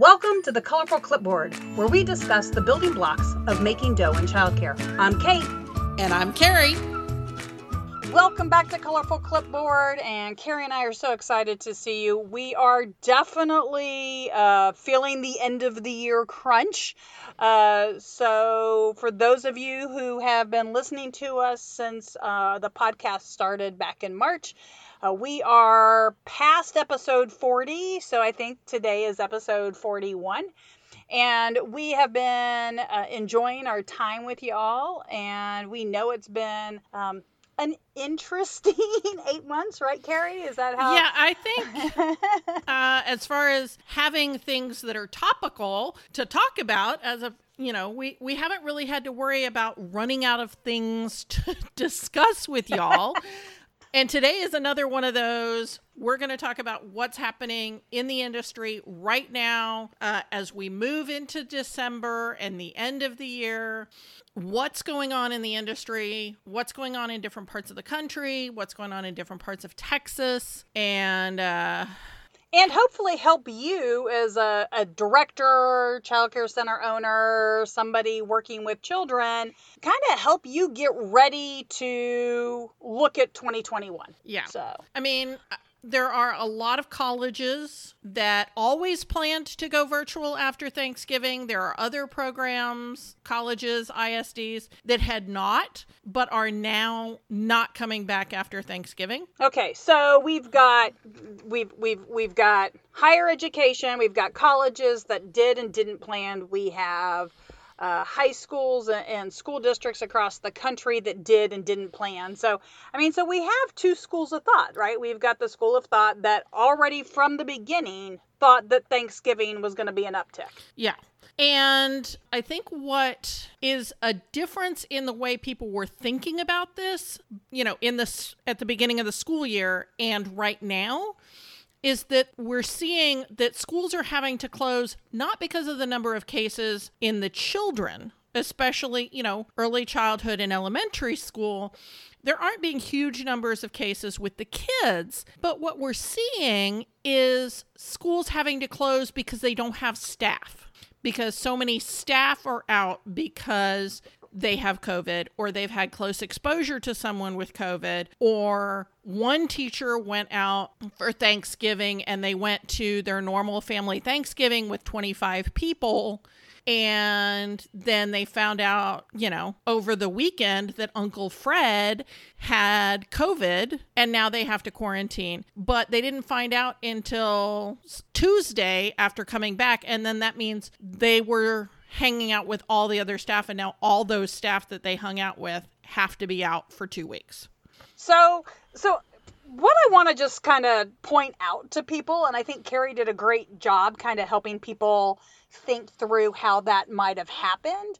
Welcome to the Colorful Clipboard, where we discuss the building blocks of making dough in childcare. I'm Kate. And I'm Carrie. Welcome back to Colorful Clipboard, and Carrie and I are so excited to see you. We are definitely uh, feeling the end of the year crunch. Uh, so, for those of you who have been listening to us since uh, the podcast started back in March, uh, we are past episode 40, so I think today is episode 41. And we have been uh, enjoying our time with y'all, and we know it's been um, an interesting eight months, right, Carrie? Is that how? Yeah, I think uh, as far as having things that are topical to talk about as a you know, we we haven't really had to worry about running out of things to discuss with y'all. And today is another one of those. We're going to talk about what's happening in the industry right now uh, as we move into December and the end of the year. What's going on in the industry? What's going on in different parts of the country? What's going on in different parts of Texas? And, uh, and hopefully help you as a, a director, childcare center owner, somebody working with children, kind of help you get ready to look at 2021. Yeah. So, I mean, there are a lot of colleges that always planned to go virtual after Thanksgiving. There are other programs, colleges, ISDs that had not, but are now not coming back after Thanksgiving. Okay, so we've got we've we've we've got higher education, we've got colleges that did and didn't plan. We have uh, high schools and school districts across the country that did and didn't plan. So, I mean, so we have two schools of thought, right? We've got the school of thought that already from the beginning thought that Thanksgiving was going to be an uptick. Yeah. And I think what is a difference in the way people were thinking about this, you know, in this at the beginning of the school year and right now is that we're seeing that schools are having to close not because of the number of cases in the children, especially, you know, early childhood and elementary school. There aren't being huge numbers of cases with the kids, but what we're seeing is schools having to close because they don't have staff. Because so many staff are out because they have COVID or they've had close exposure to someone with COVID or one teacher went out for Thanksgiving and they went to their normal family Thanksgiving with 25 people. And then they found out, you know, over the weekend that Uncle Fred had COVID and now they have to quarantine. But they didn't find out until Tuesday after coming back. And then that means they were hanging out with all the other staff, and now all those staff that they hung out with have to be out for two weeks. So, so what I want to just kind of point out to people, and I think Carrie did a great job kind of helping people think through how that might have happened.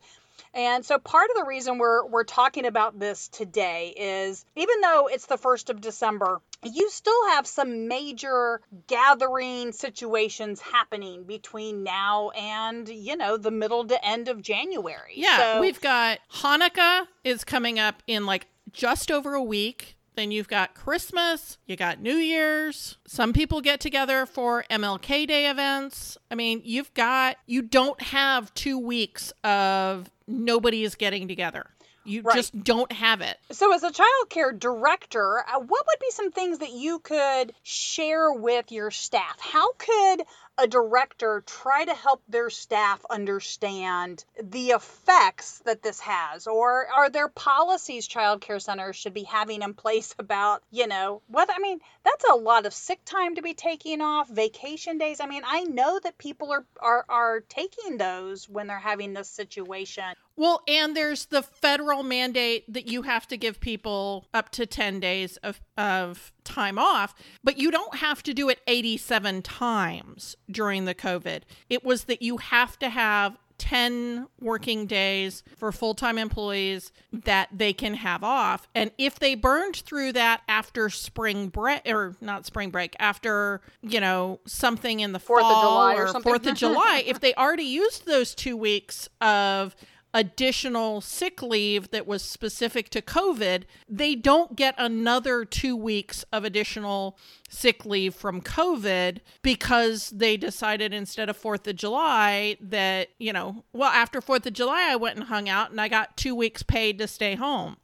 And so part of the reason we're we're talking about this today is even though it's the 1st of December, you still have some major gathering situations happening between now and, you know, the middle to end of January. Yeah, so, we've got Hanukkah is coming up in like just over a week. Then you've got Christmas, you got New Year's. Some people get together for MLK Day events. I mean, you've got, you don't have two weeks of nobody is getting together. You right. just don't have it. So, as a child care director, uh, what would be some things that you could share with your staff? How could a director try to help their staff understand the effects that this has? Or are there policies child care centers should be having in place about, you know, what I mean, that's a lot of sick time to be taking off, vacation days. I mean, I know that people are are, are taking those when they're having this situation. Well, and there's the federal mandate that you have to give people up to 10 days of, of time off, but you don't have to do it 87 times during the COVID. It was that you have to have 10 working days for full time employees that they can have off. And if they burned through that after spring break, or not spring break, after, you know, something in the Fourth fall of July or, or Fourth of July, if they already used those two weeks of additional sick leave that was specific to COVID, they don't get another two weeks of additional sick leave from COVID because they decided instead of 4th of July that, you know, well, after 4th of July, I went and hung out and I got two weeks paid to stay home.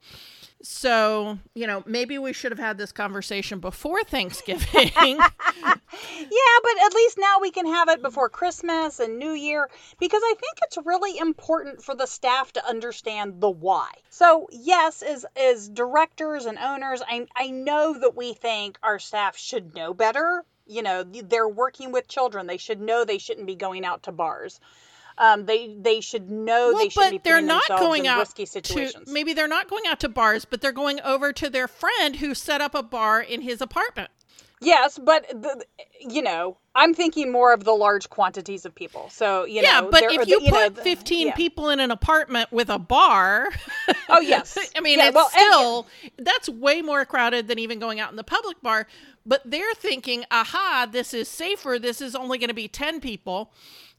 So, you know, maybe we should have had this conversation before Thanksgiving. yeah, but at least now we can have it before Christmas and New Year because I think it's really important for the staff to understand the why. So, yes, as as directors and owners, I I know that we think our staff should know better. You know, they're working with children. They should know they shouldn't be going out to bars um, they they should know well, they should be they're not going out risky situations. To, maybe they're not going out to bars, but they're going over to their friend who set up a bar in his apartment. Yes, but the, you know, I'm thinking more of the large quantities of people. So you yeah, know, but if you, the, you put know, 15 yeah. people in an apartment with a bar, oh yes, I mean yeah, it's well, still and, that's way more crowded than even going out in the public bar. But they're thinking, aha, this is safer. This is only going to be 10 people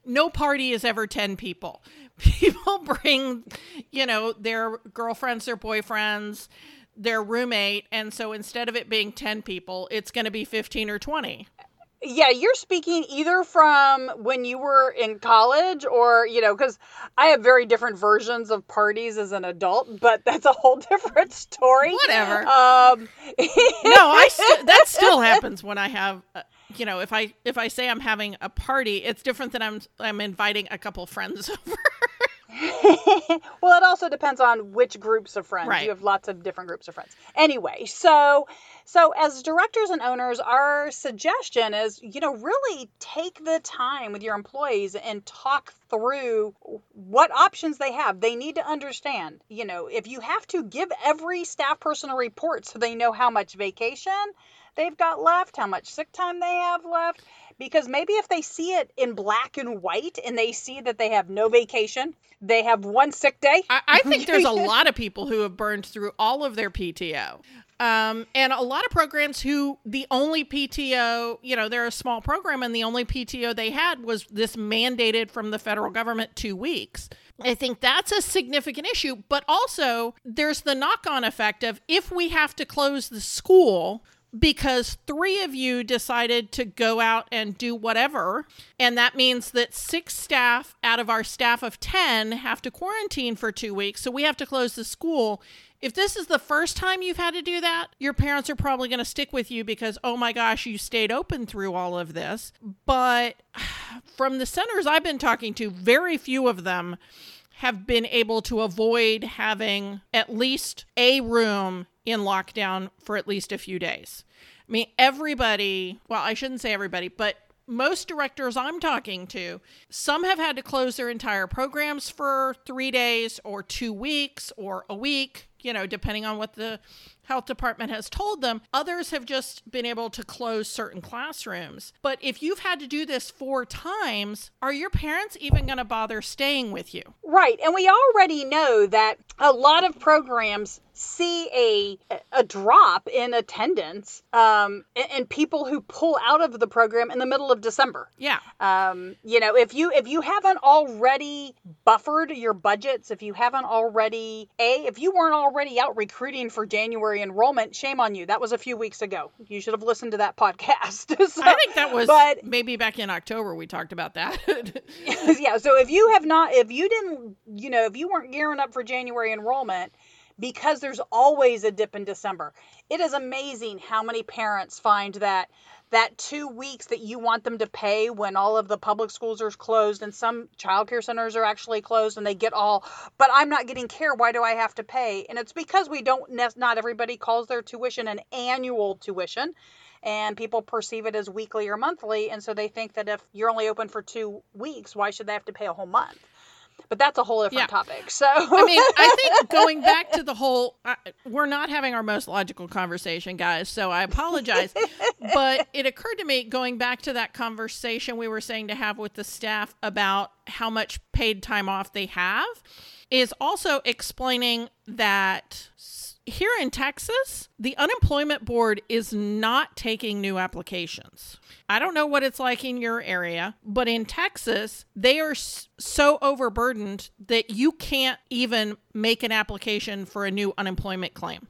no party is ever 10 people. People bring, you know, their girlfriends, their boyfriends, their roommate. And so instead of it being 10 people, it's going to be 15 or 20. Yeah, you're speaking either from when you were in college or, you know, because I have very different versions of parties as an adult, but that's a whole different story. Whatever. Um, no, I st- that still happens when I have. You know, if I if I say I'm having a party, it's different than I'm I'm inviting a couple friends over. well, it also depends on which groups of friends. Right. You have lots of different groups of friends. Anyway, so so as directors and owners, our suggestion is, you know, really take the time with your employees and talk through what options they have. They need to understand, you know, if you have to give every staff person a report so they know how much vacation they've got left, how much sick time they have left. Because maybe if they see it in black and white and they see that they have no vacation, they have one sick day. I, I think there's a lot of people who have burned through all of their PTO. Um, and a lot of programs who the only PTO, you know, they're a small program and the only PTO they had was this mandated from the federal government two weeks. I think that's a significant issue. But also, there's the knock on effect of if we have to close the school because three of you decided to go out and do whatever. And that means that six staff out of our staff of 10 have to quarantine for two weeks. So we have to close the school. If this is the first time you've had to do that, your parents are probably going to stick with you because, oh my gosh, you stayed open through all of this. But from the centers I've been talking to, very few of them have been able to avoid having at least a room in lockdown for at least a few days. I mean, everybody, well, I shouldn't say everybody, but most directors I'm talking to, some have had to close their entire programs for three days or two weeks or a week, you know, depending on what the health department has told them. Others have just been able to close certain classrooms. But if you've had to do this four times, are your parents even going to bother staying with you? Right. And we already know that a lot of programs see a a drop in attendance um, and, and, people who pull out of the program in the middle of December. Yeah. Um, you know, if you if you haven't already buffered your budgets, if you haven't already a if you weren't already out recruiting for January enrollment, shame on you. That was a few weeks ago. You should have listened to that podcast. so, I think that was but, maybe back in October we talked about that. yeah. So if you have not, if you didn't, you know, if you weren't gearing up for January enrollment because there's always a dip in December. It is amazing how many parents find that that two weeks that you want them to pay when all of the public schools are closed and some childcare centers are actually closed and they get all but i'm not getting care. Why do i have to pay? And it's because we don't not everybody calls their tuition an annual tuition and people perceive it as weekly or monthly and so they think that if you're only open for two weeks why should they have to pay a whole month but that's a whole different yeah. topic. So I mean, I think going back to the whole, uh, we're not having our most logical conversation, guys. So I apologize, but it occurred to me going back to that conversation we were saying to have with the staff about how much paid time off they have, is also explaining that here in Texas, the unemployment board is not taking new applications. I don't know what it's like in your area, but in Texas, they are so overburdened that you can't even make an application for a new unemployment claim.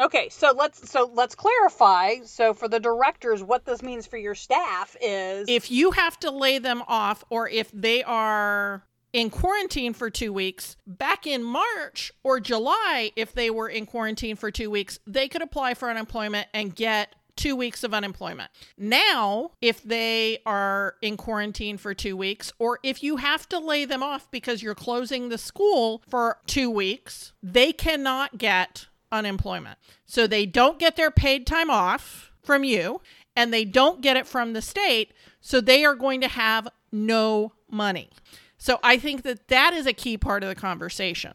Okay, so let's so let's clarify. So for the directors, what this means for your staff is if you have to lay them off or if they are in quarantine for 2 weeks, back in March or July if they were in quarantine for 2 weeks, they could apply for unemployment and get two weeks of unemployment. Now, if they are in quarantine for two weeks, or if you have to lay them off because you're closing the school for two weeks, they cannot get unemployment. So they don't get their paid time off from you and they don't get it from the state. So they are going to have no money. So I think that that is a key part of the conversation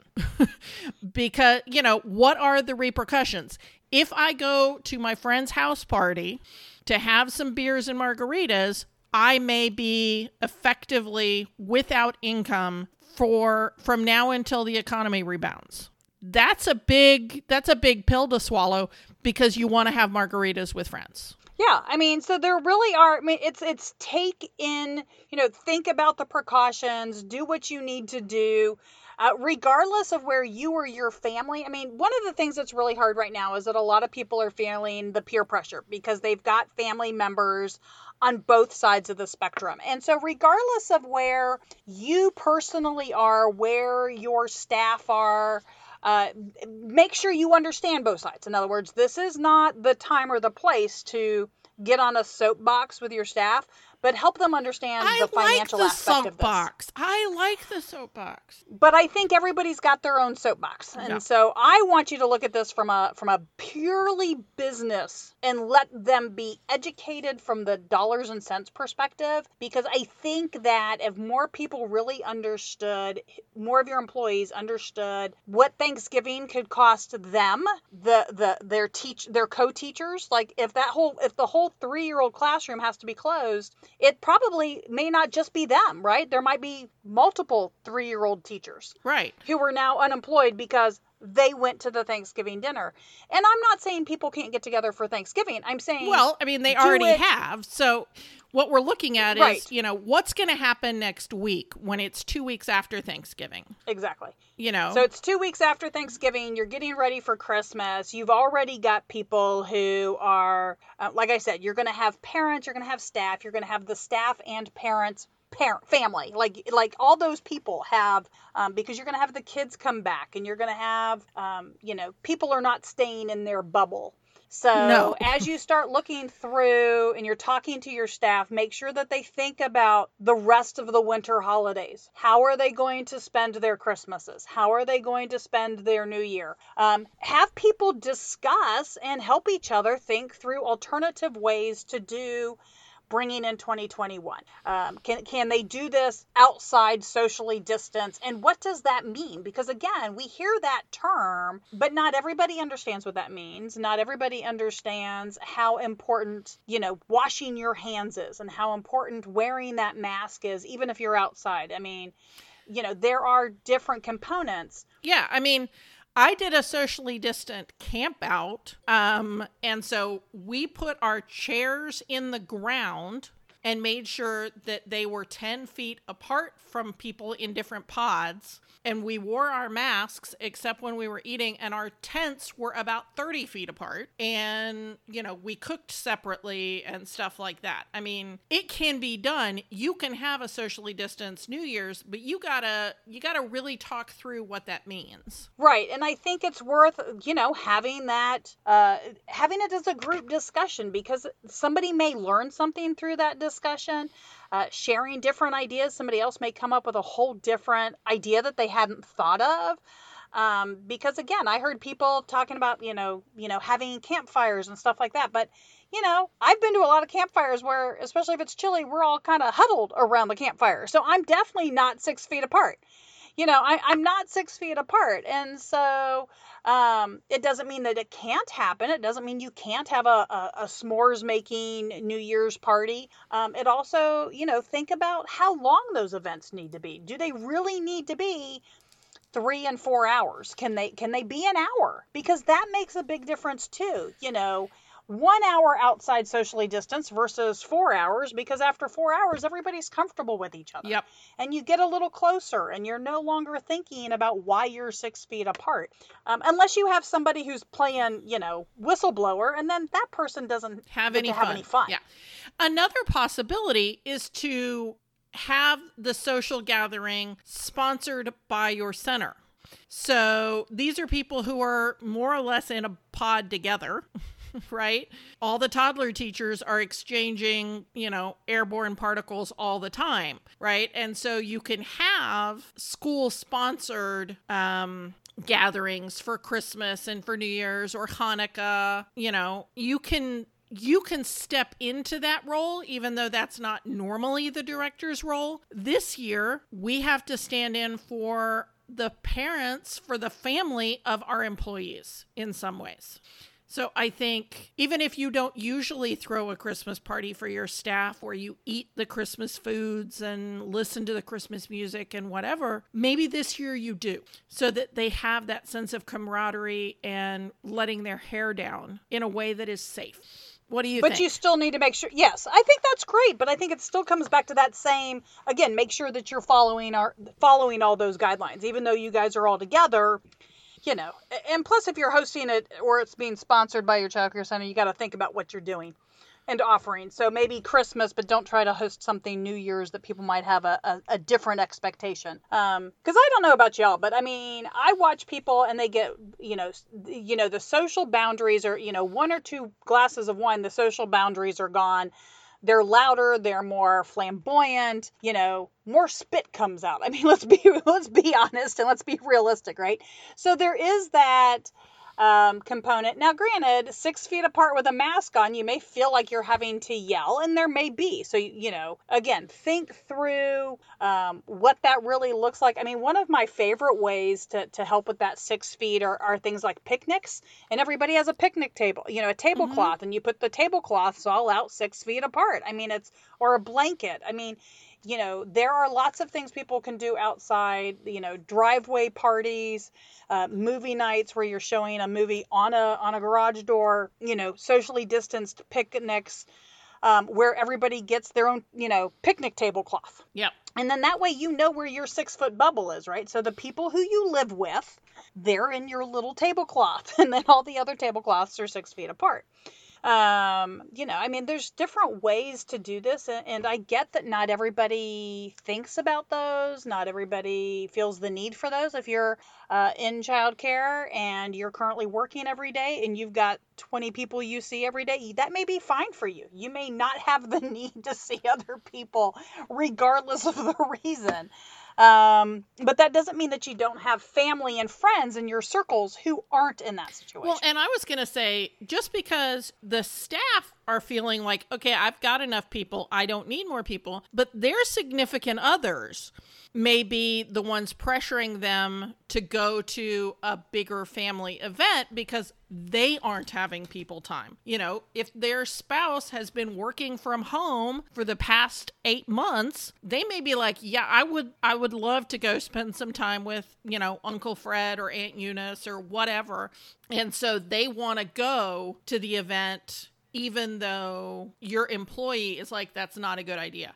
because, you know, what are the repercussions? If I go to my friend's house party to have some beers and margaritas, I may be effectively without income for from now until the economy rebounds that's a big that's a big pill to swallow because you want to have margaritas with friends. Yeah, I mean, so there really are. I mean, it's it's take in, you know, think about the precautions, do what you need to do, uh, regardless of where you or your family. I mean, one of the things that's really hard right now is that a lot of people are feeling the peer pressure because they've got family members on both sides of the spectrum. And so, regardless of where you personally are, where your staff are, uh, make sure you understand both sides. In other words, this is not the time or the place to get on a soapbox with your staff but help them understand I the financial like the aspect of this. soapbox. I like the soapbox. But I think everybody's got their own soapbox. And Yeah. so I want you to look at this from a from a purely business and let them be educated from the dollars and cents perspective because I think that if more people really understood more of your employees understood what Thanksgiving could cost them, the the their teach their co-teachers, like if that whole if the whole 3-year-old classroom has to be closed, it probably may not just be them, right? There might be multiple 3-year-old teachers Right. who are now unemployed because they went to the Thanksgiving dinner. And I'm not saying people can't get together for Thanksgiving. I'm saying Well, I mean, they already it- have. So what we're looking at Right. is, you know, what's going to happen next week when it's two weeks after Thanksgiving? exactly. You know, So it's two weeks after Thanksgiving. You're getting ready for Christmas. You've already got people who are, uh, like I said, you're going to have parents, you're going to have staff, you're going to have the staff and parents. Parent, family, like like all those people have, um, because you're going to have the kids come back, and you're going to have, um, you know, people are not staying in their bubble. So No. as you start looking through and you're talking to your staff, make sure that they think about the rest of the winter holidays. How are they going to spend their Christmases? How are they going to spend their New Year? Um, have people discuss and help each other think through alternative ways to do bringing in 2021 um, can, can they do this outside socially distanced and what does that mean? Because again we hear that term but not everybody understands what that means. Not everybody understands how important you know washing your hands is and how important wearing that mask is even if you're outside. I mean you know there are different components. Yeah, I mean, I did a socially distant camp out. Um, and so we put our chairs in the ground and made sure that they were 10 feet apart from people in different pods. And we wore our masks except when we were eating, and our tents were about 30 feet apart. And, you know, we cooked separately and stuff like that. I mean, it can be done. You can have a socially distanced New Year's, but you gotta you gotta really talk through what that means. Right, and I think it's worth you know having that uh, having it as a group discussion because somebody may learn something through that discussion, uh, sharing different ideas. Somebody else may come up with a whole different idea that they hadn't thought of. Um, because again, I heard people talking about you know you know having campfires and stuff like that, but you know I've been to a lot of campfires where, especially if it's chilly, we're all kind of huddled around the campfire. So I'm definitely not six feet apart you know I, i'm not six feet apart and so um, it doesn't mean that it can't happen it doesn't mean you can't have a, a, a smores making new year's party um, it also you know think about how long those events need to be do they really need to be three and four hours? Can they can they be an hour? Because that makes a big difference too. You know, one hour outside socially distanced versus four hours because after four hours everybody's comfortable with each other Yep. and you get a little closer and you're no longer thinking about why you're six feet apart um, unless you have somebody who's playing you know whistleblower and then that person doesn't have any to fun. have any fun Yeah. Another possibility is to have the social gathering sponsored by your center. So these are people who are more or less in a pod together. Right? All the toddler teachers are exchanging, you know, airborne particles all the time, right? And so you can have school sponsored um, gatherings for Christmas and for New Year's or Hanukkah. You know, you can you can step into that role even though that's not normally the director's role. This year, we have to stand in for the parents, for the family of our employees in some ways. So I think even if you don't usually throw a Christmas party for your staff where you eat the Christmas foods and listen to the Christmas music and whatever, maybe this year you do so that they have that sense of camaraderie and letting their hair down in a way that is safe. What do you but think? you still need to make sure yes i think that's great but i think it still comes back to that same again make sure that you're following our following all those guidelines even though you guys are all together you know and plus if you're hosting it or it's being sponsored by your child care center you got to think about what you're doing and offering. So maybe christmas but don't try to host something new year's that people might have a, a, a different expectation. Um because i don't know about y'all but i mean i watch people and they get you know you know the social boundaries are you know one or two glasses of wine the social boundaries are gone they're louder they're more flamboyant you know more spit comes out. I mean let's be let's be honest and let's be realistic right? So there is that um, component. Now granted six feet apart with a mask on you may feel like you're having to yell and there may be. So you you know again think through um, what that really looks like. I mean one of my favorite ways to, to help with that six feet are, are things like picnics and everybody has a picnic table you know a tablecloth and you put the tablecloths all out six feet apart. I mean it's or a blanket. I mean you know there are lots of things people can do outside you know driveway parties uh, movie nights where you're showing a movie on a on a garage door you know socially distanced picnics um, where everybody gets their own you know picnic tablecloth yep. and then that way you know where your six foot bubble is, right? So the people who you live with, they're in your little tablecloth, and then all the other tablecloths are six feet apart. Um, you know, I mean, there's different ways to do this, and, and I get that not everybody thinks about those. Not everybody feels the need for those. If you're uh, in childcare and you're currently working every day and you've got 20 people you see every day, that may be fine for you. You may not have the need to see other people regardless of the reason. Um, but that doesn't mean that you don't have family and friends in your circles who aren't in that situation. Well, and I was going to say just because the staff are feeling like, okay, I've got enough people, I don't need more people, but their significant others may be the ones pressuring them to go to a bigger family event because they aren't having people time. You know, if their spouse has been working from home for the past 8 months, they may be like, "Yeah, I would I would love to go spend some time with, you know, Uncle Fred or Aunt Eunice or whatever." And so they want to go to the event even though your employee is like that's not a good idea.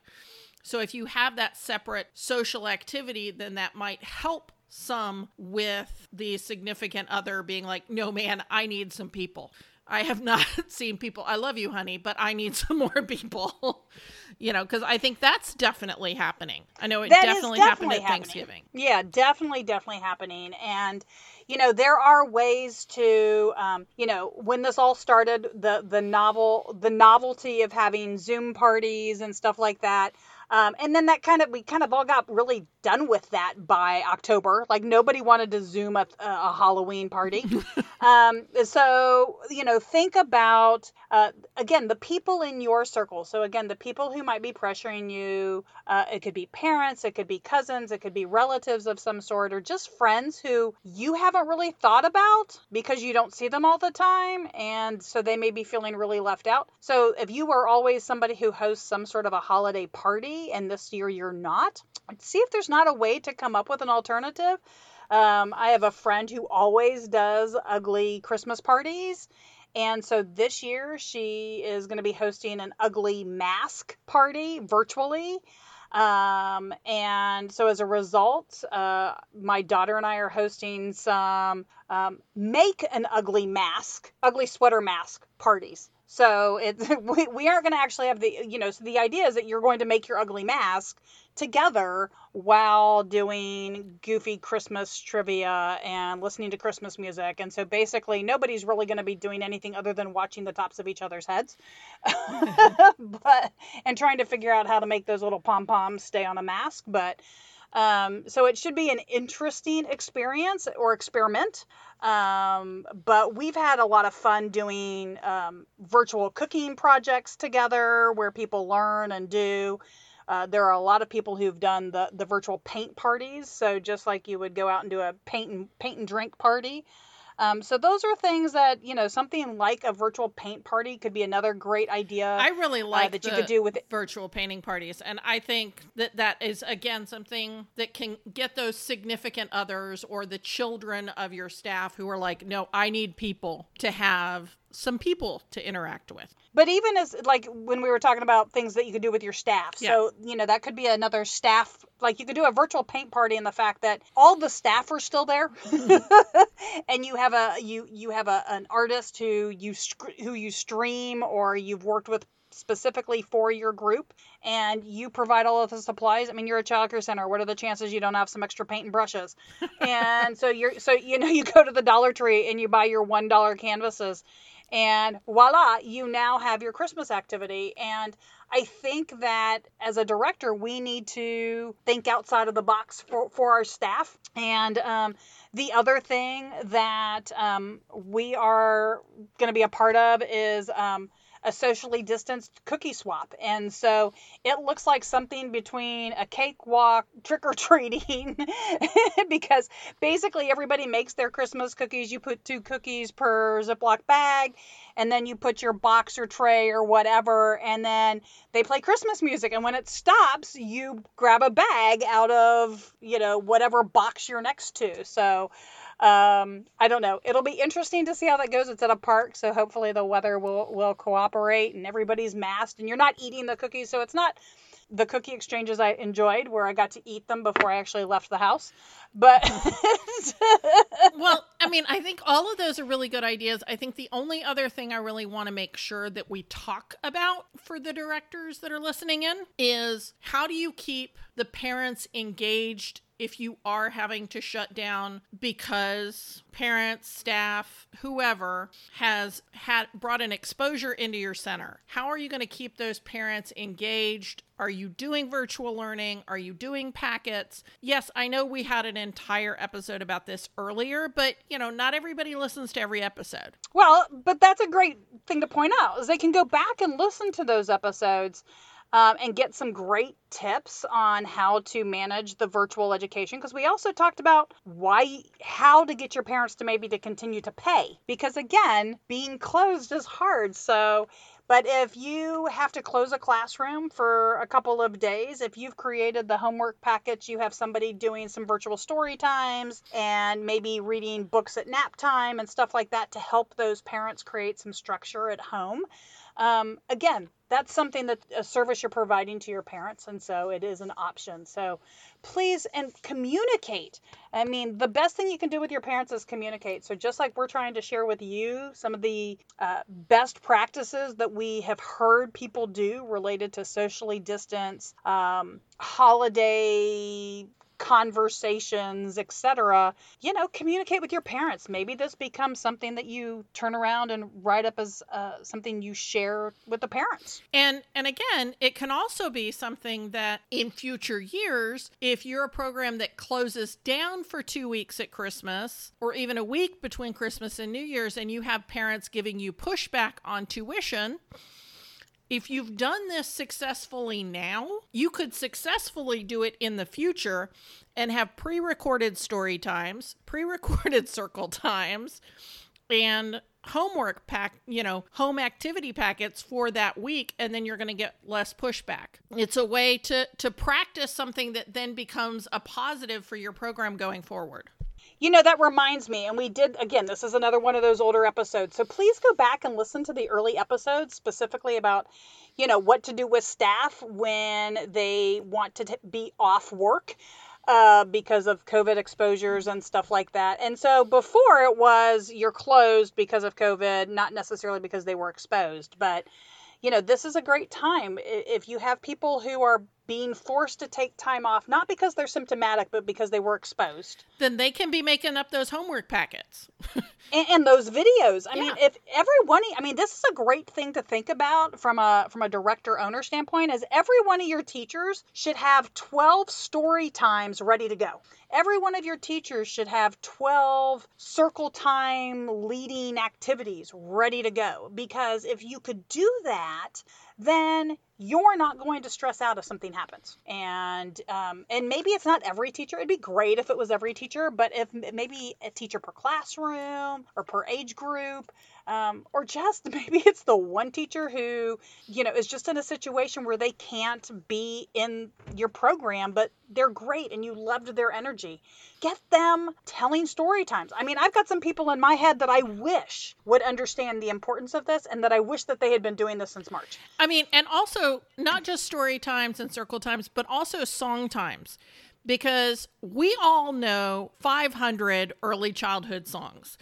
So if you have that separate social activity, then that might help some with the significant other being like, no, man, I need some people. I have not seen people. I love you, honey, but I need some more people. You know, because I think that's definitely happening. I know it That is definitely, happened at happening. Thanksgiving. Yeah, definitely, definitely happening. And you know, there are ways to, um, you know, when this all started, the the novel, the novelty of having Zoom parties and stuff like that. Um, and then that kind of we kind of all got really done with that by October. Like nobody wanted to Zoom a, a Halloween party. um, so you know, think about uh, again the people in your circle. So again, the people who might be pressuring you. Uh, it could be parents, it could be cousins, it could be relatives of some sort, or just friends who you haven't really thought about because you don't see them all the time, and so they may be feeling really left out. So if you are always somebody who hosts some sort of a holiday party, and this year you're not, see if there's not a way to come up with an alternative Um, I have a friend who always does ugly Christmas parties. And so this year she is going to be hosting an ugly mask party virtually. Um, and so as a result, uh, my daughter and I are hosting some um, make an ugly mask, ugly sweater mask parties. So it's we, we aren't going to actually have the you know so the idea is that you're going to make your ugly mask together while doing goofy Christmas trivia and listening to Christmas music. And so basically nobody's really going to be doing anything other than watching the tops of each other's heads. but and trying to figure out how to make those little pom-poms stay on a mask, but um, so it should be an interesting experience or experiment. Um, but we've had a lot of fun doing um, virtual cooking projects together where people learn and do. Uh, there are a lot of people who've done the, the virtual paint parties. So just like you would go out and do a paint and paint and drink party, um, so those are things that you know something like a virtual paint party could be another great idea. I really like uh, that you could do with virtual painting parties, and I think that that is again something that can get those significant others or the children of your staff who are like, no, I need people to have some people to interact with. But even as like when we were talking about things that you could do with your staff, yeah. so you know that could be another staff. Like you could do a virtual paint party, and the fact that all the staff are still there, and you have a you you have a an artist who you who you stream or you've worked with specifically for your group and you provide all of the supplies i mean you're a child care center what are the chances you don't have some extra paint and brushes and so you're so you know you go to the dollar tree and you buy your one dollar canvases and voila, you now have your Christmas activity. And I think that as a director, we need to think outside of the box for, for our staff. And um, the other thing that um, we are going to be a part of is um, a socially distanced cookie swap. And so it looks like something between a cakewalk, trick or treating, because basically everybody makes their Christmas cookies. You put two cookies per Ziploc bag, and then you put your box or tray or whatever, and then they play Christmas music. And when it stops, you grab a bag out of, you know, whatever box you're next to. So, um, I don't know. It'll be interesting to see how that goes. It's at a park, so hopefully the weather will will cooperate and everybody's masked and you're not eating the cookies, so it's not the cookie exchanges I enjoyed where I got to eat them before I actually left the house. But well, I mean, I think all of those are really good ideas. I think the only other thing I really want to make sure that we talk about for the directors that are listening in is how do you keep the parents engaged if you are having to shut down because parents, staff, whoever has had brought an exposure into your center. How are you going to keep those parents engaged? Are you doing virtual learning? Are you doing packets? Yes, I know we had an entire episode about this earlier, but you know, not everybody listens to every episode. Well, but that's a great thing to point out is they can go back and listen to those episodes um, and get some great tips on how to manage the virtual education because we also talked about why how to get your parents to maybe to continue to pay because again being closed is hard so but if you have to close a classroom for a couple of days, if you've created the homework packets, you have somebody doing some virtual story times and maybe reading books at nap time and stuff like that to help those parents create some structure at home. Um, again, that's something that a service you're providing to your parents, and so it is an option. So please and communicate. I mean, the best thing you can do with your parents is communicate. So just like we're trying to share with you some of the uh, best practices that we have heard people do related to socially distance, um, holiday conversations, etc. You know, communicate with your parents. Maybe this becomes something that you turn around and write up as uh, something you share with the parents. And and again, it can also be something that in future years, if you're a program that closes down for 2 weeks at Christmas or even a week between Christmas and New Year's and you have parents giving you pushback on tuition, if you've done this successfully now, you could successfully do it in the future and have pre recorded story times, pre recorded circle times, and homework pack, you know, home activity packets for that week and then you're going to get less pushback. It's a way to to practice something that then becomes a positive for your program going forward. You know, that reminds me, and we did, again, this is another one of those older episodes. So please go back and listen to the early episodes specifically about, you know, what to do with staff when they want to t- be off work. Uh, because of COVID exposures and stuff like that. And so before it was you're closed because of COVID, not necessarily because they were exposed, but you know, this is a great time if you have people who are being forced to take time off, not because they're symptomatic, but because they were exposed. Then they can be making up those homework packets. and, and, those videos. I yeah. mean, if everyone, I mean, this is a great thing to think about from a from a director owner standpoint. Is every one of your teachers should have twelve story times ready to go. Every one of your teachers should have 12 circle time leading activities ready to go. Because if you could do that, then you're not going to stress out if something happens. And um, and maybe it's not every teacher. It'd be great if it was every teacher, but if maybe a teacher per classroom or per age group, um, or just maybe it's the one teacher who you know is just in a situation where they can't be in your program, but they're great and you loved their energy. Get them telling story times. I mean, I've got some people in my head that I wish would understand the importance of this and that I wish that they had been doing this since March. I mean, and also not just story times and circle times, but also song times because we all know 500 early childhood songs.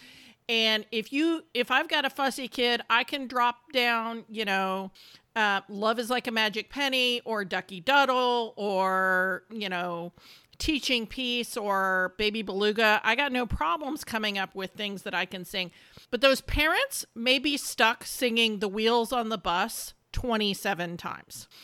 And if you if I've got a fussy kid, I can drop down, you know, uh, Love is like a magic penny or Ducky Duddle or, you know, Teaching Peace or baby beluga. I got no problems coming up with things that i can sing. But those parents may be stuck singing the wheels on the bus 27 times.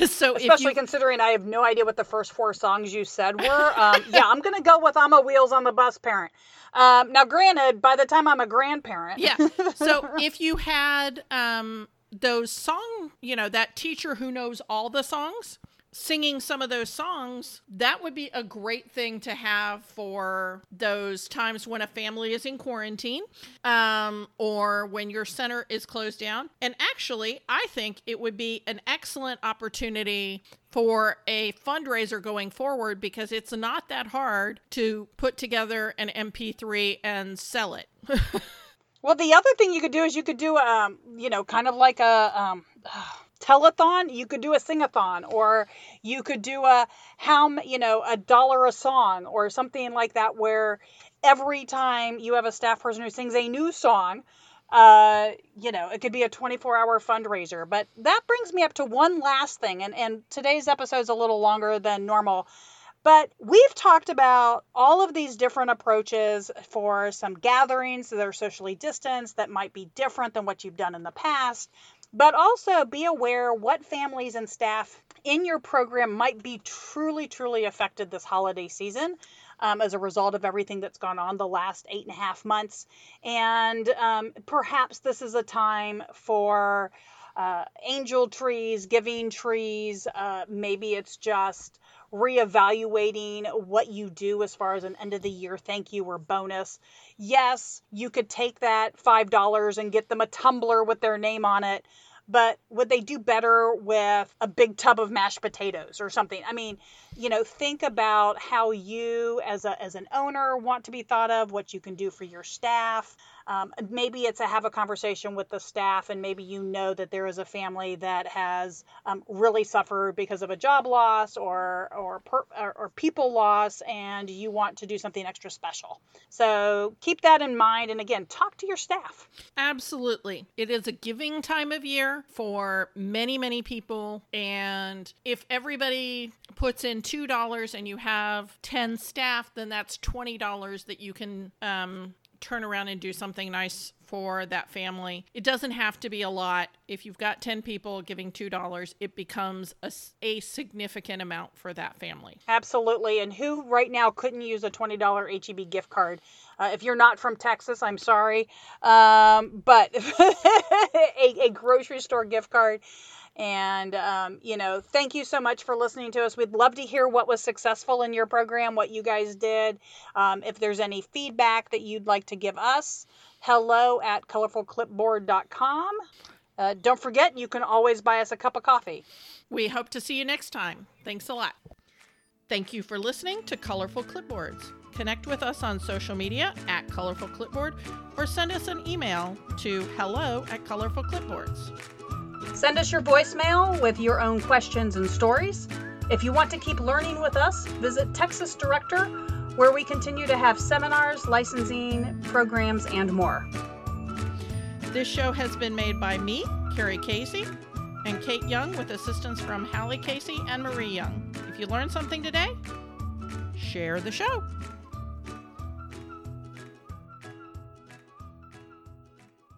So especially you... considering i have no idea what the first four songs you said were. Um, yeah i'm gonna go with i'm a wheels on the bus parent. Um, now granted by the time i'm a grandparent. Yeah. So if you had um, those song you know that teacher who knows all the songs singing some of those songs, that would be a great thing to have for those times when a family is in quarantine um, or when your center is closed down. And actually, I think it would be an excellent opportunity for a fundraiser going forward because it's not that hard to put together an MP3 and sell it. well, the other thing you could do is you could do, um, you know, kind of like a. Um, telethon you could do a singathon or you could do a how you know a dollar a song or something like that where every time you have a staff person who sings a new song uh, you know, it could be a 24 hour fundraiser. But that brings me up to one last thing. And, and today's episode is a little longer than normal. But we've talked about all of these different approaches for some gatherings that are socially distanced that might be different than what you've done in the past. But also be aware what families and staff in your program might be truly, truly affected this holiday season. Um, as a result of everything that's gone on the last eight and a half months. And um, perhaps this is a time for uh, angel trees, giving trees. Uh, maybe it's just reevaluating what you do as far as an end of the year thank you or bonus. Yes, you could take that $5 and get them a tumbler with their name on it but would they do better with a big tub of mashed potatoes or something? I mean, you know, think about how you as a as an owner want to be thought of, what you can do for your staff. Um, maybe it's a have a conversation with the staff, and maybe you know that there is a family that has um, really suffered because of a job loss or or, per, or or people loss, and you want to do something extra special. So keep that in mind, and again, talk to your staff. Absolutely, it is a giving time of year for many many people, and if everybody puts in two dollars and you have ten staff, then that's twenty dollars that you can um, turn around and do something nice for that family. It doesn't have to be a lot. If you've got 10 people giving $2, it becomes a, a significant amount for that family. Absolutely. And who right now couldn't use a $20 HEB gift card? Uh, if you're not from Texas, I'm sorry. Um, but a, a grocery store gift card and, um, you know, thank you so much for listening to us. We'd love to hear what was successful in your program, what you guys did. Um, if there's any feedback that you'd like to give us, hello at colorfulclipboard.com. Uh, don't forget, you can always buy us a cup of coffee. We hope to see you next time. Thanks a lot. Thank you for listening to Colorful Clipboards. Connect with us on social media at Colorful Clipboard or send us an email to hello at Colorful Clipboards. Send us your voicemail with your own questions and stories. If you want to keep learning with us, visit Texas Director, where we continue to have seminars, licensing, programs, and more. This show has been made by me, Carrie Casey, and Kate Young with assistance from Hallie Casey and Marie Young. If you learned something today, share the show.